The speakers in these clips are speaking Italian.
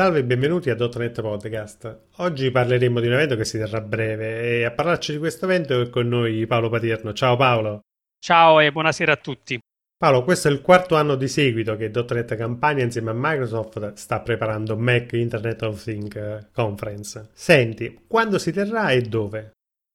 salve e benvenuti a .NET Podcast. Oggi parleremo di un evento che si terrà a breve e a parlarci di questo evento è con noi Paolo Paterno. Ciao Paolo. Ciao e buonasera a tutti. Paolo, questo è il quarto anno di seguito che .NET Campania insieme a Microsoft sta preparando Mac Internet of Things Conference. Senti, quando si terrà e dove?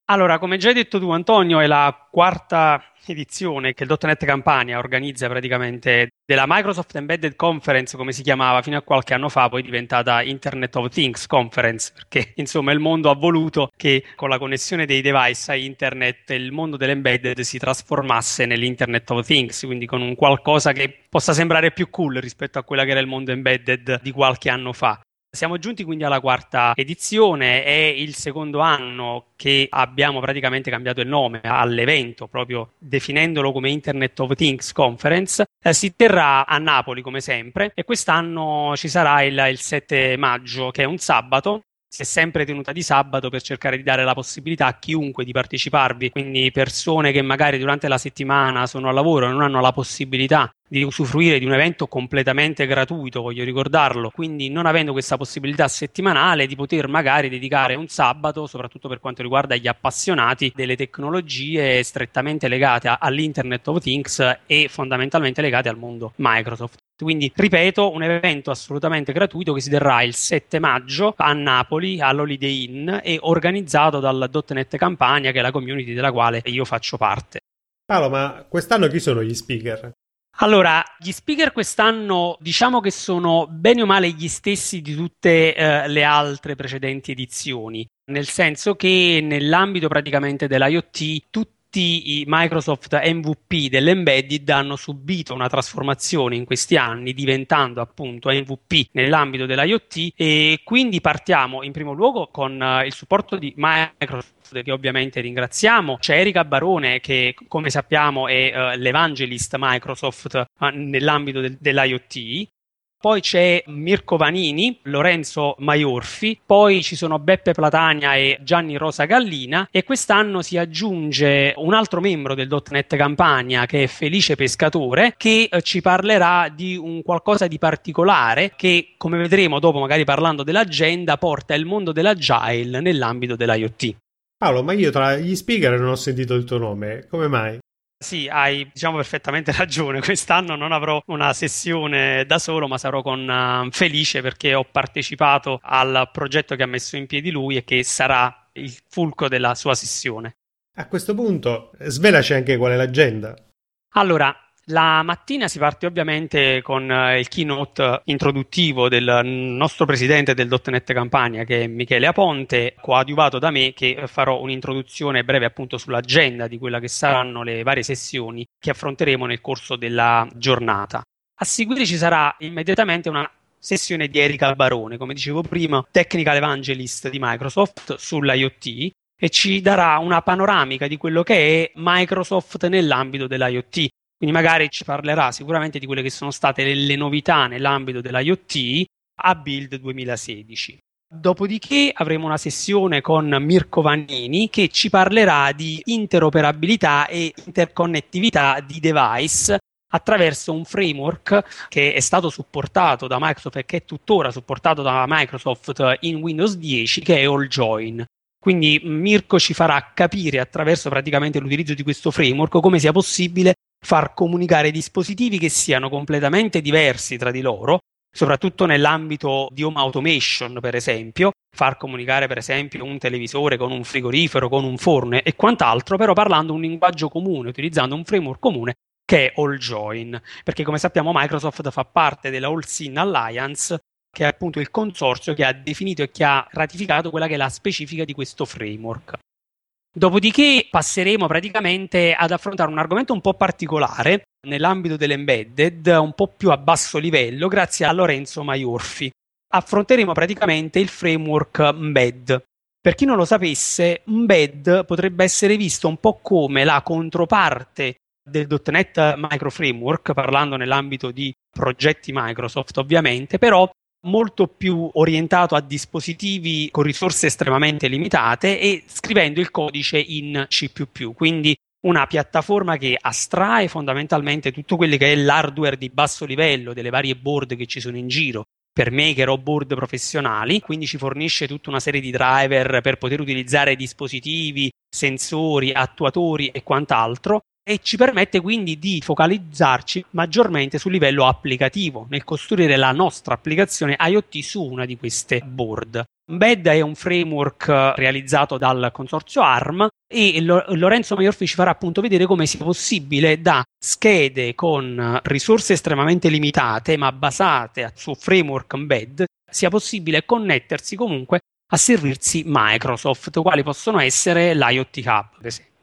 Allora, come già hai detto tu Antonio, è la quarta edizione che il .NET Campania organizza praticamente della Microsoft Embedded Conference, come si chiamava fino a qualche anno fa, poi è diventata Internet of Things Conference, perché insomma il mondo ha voluto che con la connessione dei device a internet il mondo dell'embedded si trasformasse nell'Internet of Things, quindi con un qualcosa che possa sembrare più cool rispetto a quella che era il mondo embedded di qualche anno fa. Siamo giunti quindi alla quarta edizione, è il secondo anno che abbiamo praticamente cambiato il nome all'evento, proprio definendolo come Internet of Things Conference. Eh, si terrà a Napoli come sempre e quest'anno ci sarà il, il 7 maggio, che è un sabato, si è sempre tenuta di sabato per cercare di dare la possibilità a chiunque di parteciparvi, quindi persone che magari durante la settimana sono a lavoro e non hanno la possibilità di usufruire di un evento completamente gratuito, voglio ricordarlo, quindi non avendo questa possibilità settimanale di poter magari dedicare un sabato, soprattutto per quanto riguarda gli appassionati delle tecnologie strettamente legate all'Internet of Things e fondamentalmente legate al mondo Microsoft. Quindi, ripeto, un evento assolutamente gratuito che si terrà il 7 maggio a Napoli, all'Holiday Inn, e organizzato dal .NET Campania, che è la community della quale io faccio parte. Paolo, ma quest'anno chi sono gli speaker? Allora, gli speaker quest'anno diciamo che sono bene o male gli stessi di tutte eh, le altre precedenti edizioni, nel senso che nell'ambito praticamente dell'IoT tutti i Microsoft MVP dell'embedded hanno subito una trasformazione in questi anni diventando appunto MVP nell'ambito dell'IoT e quindi partiamo in primo luogo con uh, il supporto di Microsoft che ovviamente ringraziamo. C'è Erika Barone che come sappiamo è uh, l'evangelist Microsoft uh, nell'ambito del, dell'IoT poi c'è Mirko Vanini, Lorenzo Maiorfi, poi ci sono Beppe Platania e Gianni Rosa Gallina e quest'anno si aggiunge un altro membro del .NET Campania che è Felice Pescatore che eh, ci parlerà di un qualcosa di particolare che come vedremo dopo magari parlando dell'agenda porta il mondo dell'agile nell'ambito dell'IoT. Paolo, ma io tra gli speaker non ho sentito il tuo nome, come mai? Sì, hai diciamo perfettamente ragione. Quest'anno non avrò una sessione da solo, ma sarò con uh, Felice perché ho partecipato al progetto che ha messo in piedi lui e che sarà il fulcro della sua sessione. A questo punto, svelaci anche qual è l'agenda. Allora, la mattina si parte ovviamente con eh, il keynote introduttivo del nostro presidente del .NET Campania che è Michele Aponte, coadiuvato da me che farò un'introduzione breve appunto sull'agenda di quelle che saranno le varie sessioni che affronteremo nel corso della giornata. A seguire ci sarà immediatamente una sessione di Erika Barone, come dicevo prima, Technical Evangelist di Microsoft sull'IoT e ci darà una panoramica di quello che è Microsoft nell'ambito dell'IoT quindi magari ci parlerà sicuramente di quelle che sono state le, le novità nell'ambito dell'IoT a Build 2016. Dopodiché avremo una sessione con Mirko Vannini che ci parlerà di interoperabilità e interconnettività di device attraverso un framework che è stato supportato da Microsoft e che è tuttora supportato da Microsoft in Windows 10 che è AllJoin. Quindi Mirko ci farà capire attraverso praticamente l'utilizzo di questo framework come sia possibile far comunicare dispositivi che siano completamente diversi tra di loro, soprattutto nell'ambito di home automation, per esempio, far comunicare per esempio un televisore con un frigorifero, con un forno e quant'altro, però parlando un linguaggio comune, utilizzando un framework comune che è AllJoin, perché come sappiamo Microsoft fa parte della All Sin Alliance, che è appunto il consorzio che ha definito e che ha ratificato quella che è la specifica di questo framework. Dopodiché passeremo praticamente ad affrontare un argomento un po' particolare nell'ambito dell'embedded, un po' più a basso livello, grazie a Lorenzo Maiorfi. Affronteremo praticamente il framework Embed. Per chi non lo sapesse, Embed potrebbe essere visto un po' come la controparte del .NET Micro Framework, parlando nell'ambito di progetti Microsoft ovviamente, però molto più orientato a dispositivi con risorse estremamente limitate e scrivendo il codice in C++, quindi una piattaforma che astrae fondamentalmente tutto quello che è l'hardware di basso livello delle varie board che ci sono in giro per maker o board professionali, quindi ci fornisce tutta una serie di driver per poter utilizzare dispositivi, sensori, attuatori e quant'altro e ci permette quindi di focalizzarci maggiormente sul livello applicativo nel costruire la nostra applicazione IoT su una di queste board. Embed è un framework realizzato dal consorzio ARM e Lorenzo Maiorfi ci farà appunto vedere come sia possibile da schede con risorse estremamente limitate ma basate su framework embed sia possibile connettersi comunque a servizi Microsoft, quali possono essere l'IoT Hub, ad esempio.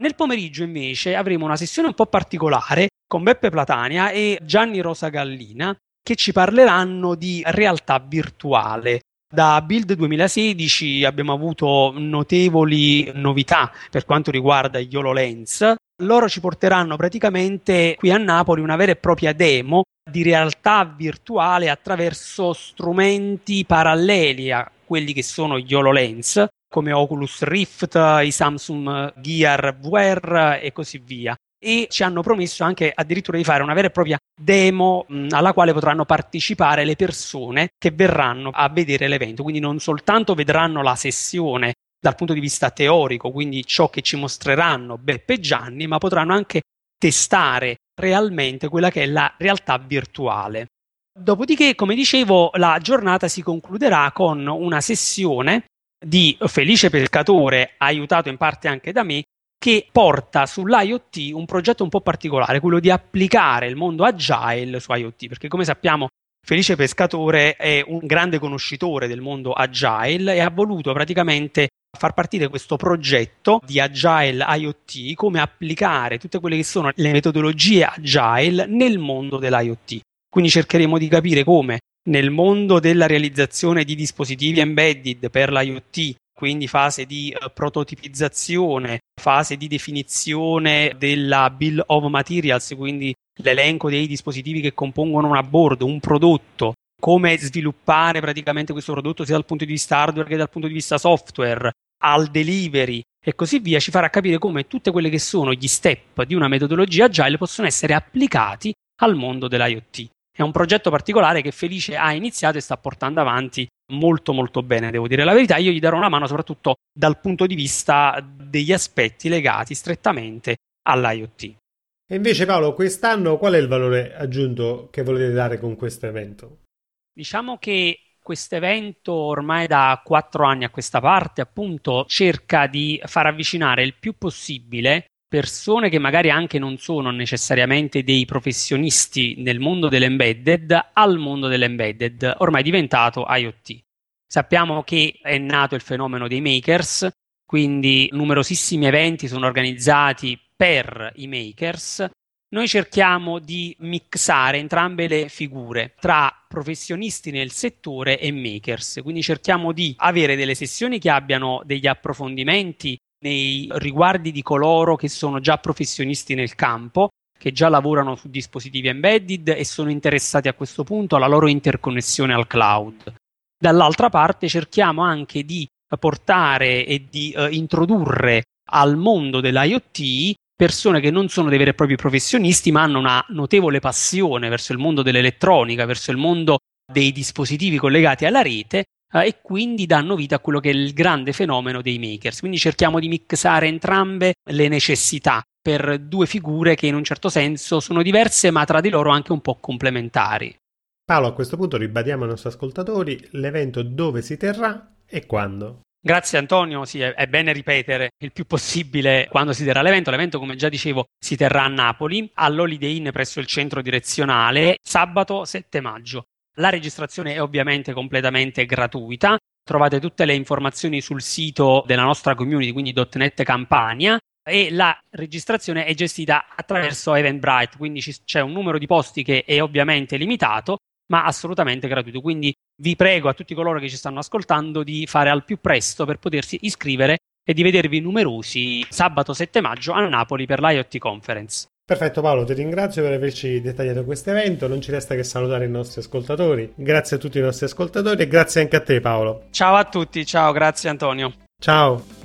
Nel pomeriggio invece avremo una sessione un po' particolare con Beppe Platania e Gianni Rosa Gallina che ci parleranno di realtà virtuale. Da Build 2016 abbiamo avuto notevoli novità per quanto riguarda gli HoloLens. Loro ci porteranno praticamente qui a Napoli una vera e propria demo di realtà virtuale attraverso strumenti paralleli a quelli che sono gli HoloLens come Oculus Rift, i Samsung Gear VR e così via. E ci hanno promesso anche addirittura di fare una vera e propria demo mh, alla quale potranno partecipare le persone che verranno a vedere l'evento. Quindi non soltanto vedranno la sessione dal punto di vista teorico, quindi ciò che ci mostreranno Beppe e Gianni, ma potranno anche testare realmente quella che è la realtà virtuale. Dopodiché, come dicevo, la giornata si concluderà con una sessione di Felice Pescatore, aiutato in parte anche da me, che porta sull'IoT un progetto un po' particolare, quello di applicare il mondo agile su IoT, perché come sappiamo Felice Pescatore è un grande conoscitore del mondo agile e ha voluto praticamente far partire questo progetto di agile IoT, come applicare tutte quelle che sono le metodologie agile nel mondo dell'IoT. Quindi cercheremo di capire come nel mondo della realizzazione di dispositivi embedded per l'IoT, quindi fase di uh, prototipizzazione, fase di definizione della bill of materials, quindi l'elenco dei dispositivi che compongono una board, un prodotto, come sviluppare praticamente questo prodotto sia dal punto di vista hardware che dal punto di vista software, al delivery e così via, ci farà capire come tutte quelle che sono gli step di una metodologia agile possono essere applicati al mondo dell'IoT. È un progetto particolare che Felice ha iniziato e sta portando avanti molto molto bene, devo dire la verità. Io gli darò una mano soprattutto dal punto di vista degli aspetti legati strettamente all'IoT. E invece Paolo, quest'anno qual è il valore aggiunto che volete dare con questo evento? Diciamo che questo evento ormai da quattro anni a questa parte appunto cerca di far avvicinare il più possibile persone che magari anche non sono necessariamente dei professionisti nel mondo dell'embedded al mondo dell'embedded, ormai diventato IoT. Sappiamo che è nato il fenomeno dei makers, quindi numerosissimi eventi sono organizzati per i makers. Noi cerchiamo di mixare entrambe le figure tra professionisti nel settore e makers, quindi cerchiamo di avere delle sessioni che abbiano degli approfondimenti nei riguardi di coloro che sono già professionisti nel campo, che già lavorano su dispositivi embedded e sono interessati a questo punto alla loro interconnessione al cloud. Dall'altra parte cerchiamo anche di portare e di uh, introdurre al mondo dell'IoT persone che non sono dei veri e propri professionisti, ma hanno una notevole passione verso il mondo dell'elettronica, verso il mondo dei dispositivi collegati alla rete eh, e quindi danno vita a quello che è il grande fenomeno dei makers. Quindi cerchiamo di mixare entrambe le necessità per due figure che in un certo senso sono diverse ma tra di loro anche un po' complementari. Paolo, a questo punto ribadiamo ai nostri ascoltatori l'evento dove si terrà e quando. Grazie Antonio, sì, è, bene ripetere il più possibile quando si terrà l'evento. L'evento, come già dicevo, si terrà a Napoli, all'Holiday Inn presso il centro direzionale, sabato 7 maggio. La registrazione è ovviamente completamente gratuita. Trovate tutte le informazioni sul sito della nostra community, quindi .NET Campania, e la registrazione è gestita attraverso Eventbrite, quindi c'è un numero di posti che è ovviamente limitato, ma assolutamente gratuito. Quindi vi prego a tutti coloro che ci stanno ascoltando di fare al più presto per potersi iscrivere e di vedervi numerosi sabato 7 maggio a Napoli per l'IoT Conference. Perfetto Paolo, ti ringrazio per averci dettagliato questo evento, non ci resta che salutare i nostri ascoltatori. Grazie a tutti i nostri ascoltatori e grazie anche a te Paolo. Ciao a tutti, ciao, grazie Antonio. Ciao.